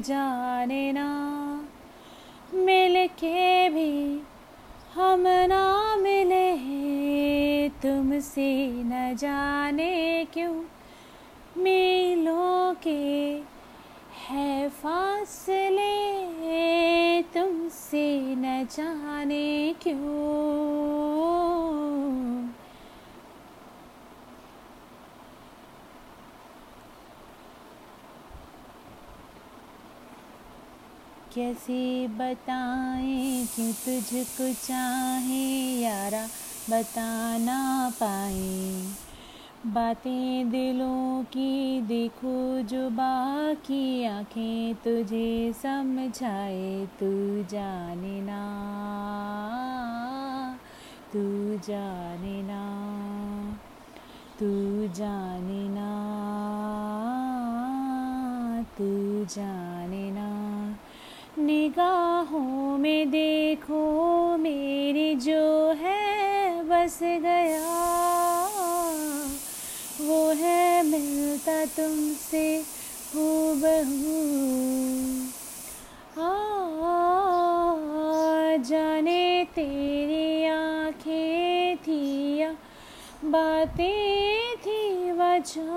जाने ना। मिल के भी हम ना मिले, तुमसे न जाने क्यों? मिलों के है फासले, तुमसे न जाने क्यों? कैसे बताएँ कि तुझको चाहे यारा बता ना पाए। बातें दिलों की देखो जो बाकी आँखें तुझे समझाए, तू जाने ना, तू जाने ना, तू जाने ना, तू जाने निगाहों में देखो, मेरी जो है बस गया। वो है मिलता तुमसे हूबहू। जाने तेरी आँखें थी या बातें थी वजह।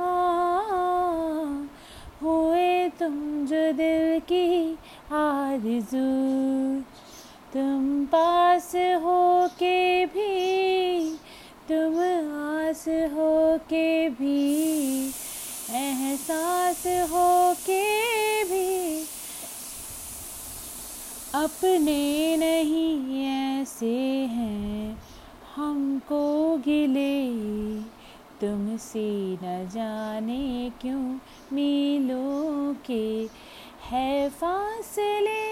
हुए तुम जो दिल की आरज़ू। तुम पास हो के भी, तुम आस हो के भी, एहसास हो के भी। अपने नहीं ऐसे हैं, हमको गिले। तुमसे न जाने क्यों मिलो के है फासले,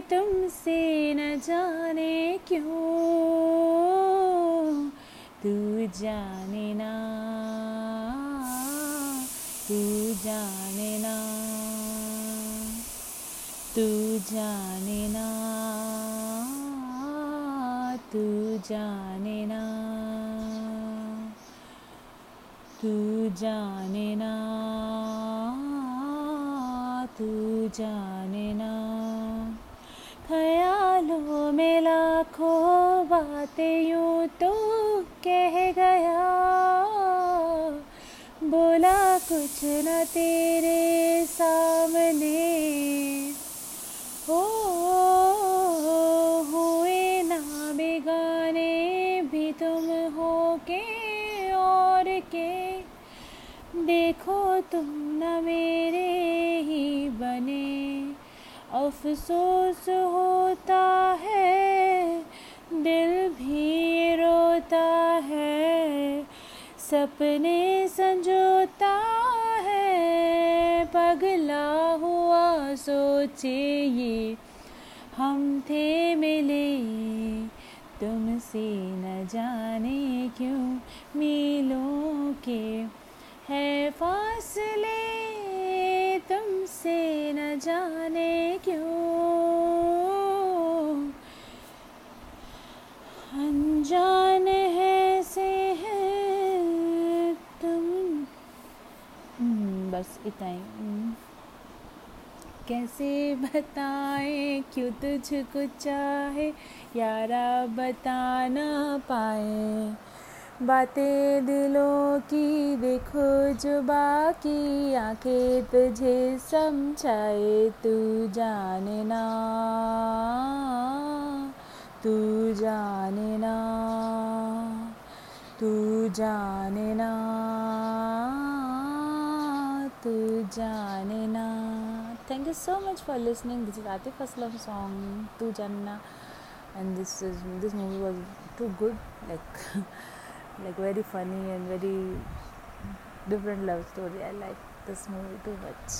तुमसे न जाने क्यों? तू जाने ना, तू जाने ना, तू जाने ना, तू जाने ना, तू जाने ना। तू जाने ना। ख्यालों में लाखों बातें यूँ तो कह गया। बोला कुछ न तेरे सामने। हो हुए ना बेगाने भी तुम हो के और के। देखो तुम न मेरे अफसोस होता है, दिल भी रोता है, सपने संजोता है, पगला हुआ सोचे ये, हम थे मिले, तुमसे न जाने क्यों मिलों के, है फासले तुमसे न जाने बस इतना ही। कैसे बताएँ, क्यों तुझको चाहे? यारा बता ना पाए। बातें दिलों की देखो जो बाकी, आँखें तुझे समझाए, तू जाने ना। जाने ना thank you so much for listening this is atif aslam song tu janna and this is this movie was too good like like very funny and very different love story i like this movie too much